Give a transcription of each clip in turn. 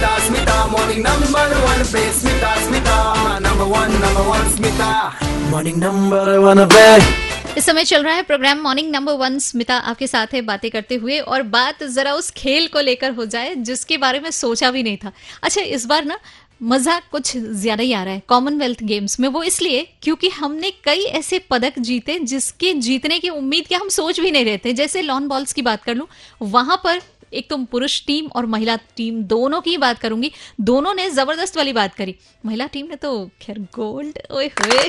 Smita, Smita, morning number one पे Smita, Smita, number one, number one, Smita, morning number one पे इस समय चल रहा है programme morning number one Smita आपके साथ है बातें करते हुए और बात जरा उस खेल को लेकर हो जाए जिसके बारे में सोचा भी नहीं था। अच्छा इस बार ना मज़ा कुछ ज़्यादा ही आ रहा है कॉमनवेल्थ गेम्स में। वो इसलिए क्योंकि हमने कई ऐसे पदक जीते जिसके जीतने की उम्मीद क्या हम सोच भी नहीं रहे थे। जैसे लॉन बॉल्स की बात कर लूँ वहाँ पर एक तो पुरुष टीम और महिला टीम दोनों की बात करूँगी। दोनों ने ज़बरदस्त वाली बात करी। महिला टीम ने तो खैर गोल्ड, ओए होए।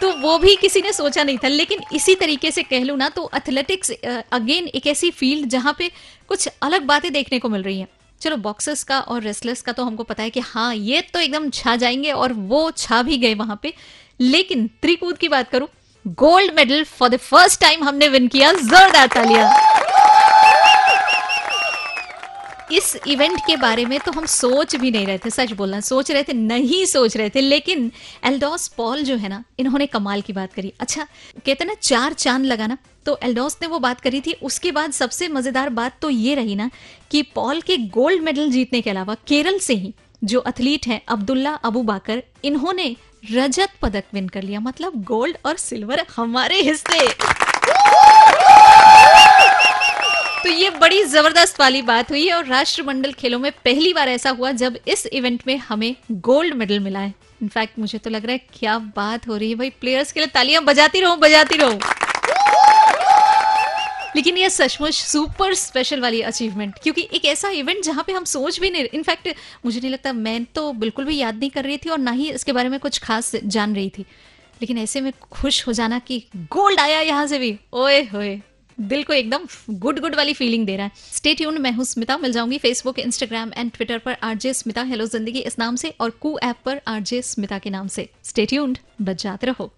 तो वो भी किसी ने सोचा नहीं था, लेकिन इसी तरीके से कह लूँ ना तो एथलेटिक्स अगेन एक ऐसी फ़ील्ड जहाँ पे कुछ अलग बातें देखने को मिल रही हैं। चलो बॉक्सर्स का और रेसलर्स का तो हमको पता है कि हाँ ये तो एकदम छा जाएँगे और वो छा भी गए वहाँ पे। लेकिन त्रिकूद की बात करूँ gold medal for the first time हमने विन किया, जोरदार तालियाँ। इस इवेंट के बारे में तो हम सोच भी नहीं रहे थे, सच बोलना, सोच रहे थे, नहीं सोच रहे थे, लेकिन एल्डोस पॉल जो है ना, इन्होंने कमाल की बात करी। अच्छा कहते ना, चार चाँद लगाना तो एल्डोस ने वो बात करी थी, उसके बाद सबसे मज़ेदार बात तो ये रही ना कि पॉल के गोल्ड मेडल जीतने के अलावा केरल से ही जो एथलीट हैं अब्दुल्ला अबू बाकर, इन्होंने रजत पदक विन कर लिया। मतलब गोल्ड और सिल्वर हमारे हिस्से। तो ये बड़ी ज़बरदस्त वाली बात हुई है और राष्ट्रमंडल खेलों में पहली बार ऐसा हुआ जब इस इवेंट में हमें गोल्ड मेडल मिला है। इनफैक्ट मुझे तो लग रहा है क्या बात हो रही है भाई। प्लेयर्स के लिए तालियाँ बजाती रहो बजाती रहो। लेकिन ये सचमुच सुपर स्पेशल वाली अचीवमेंट क्योंकि एक ऐसा इवेंट जहाँ पे हम सोच भी नहीं इनफैक्ट मुझे नहीं लगता, मैं तो बिल्कुल भी याद नहीं कर रही थी और ना ही इसके बारे में कुछ खास जान रही थी। लेकिन ऐसे में खुश हो जाना कि गोल्ड आया यहाँ से भी। ओए होए, दिल को एकदम गुड गुड वाली फीलिंग दे रहा है। स्टे ट्यून मैं हूँ स्मिता, मिल जाऊँगी फेसबुक इंस्टाग्राम एंड ट्विटर पर आरजे स्मिता। हेलो ज़िंदगी इस नाम से और कू ऐप पर आरजे स्मिता के नाम से। स्टे ट्यून्ड बच जाते रहो।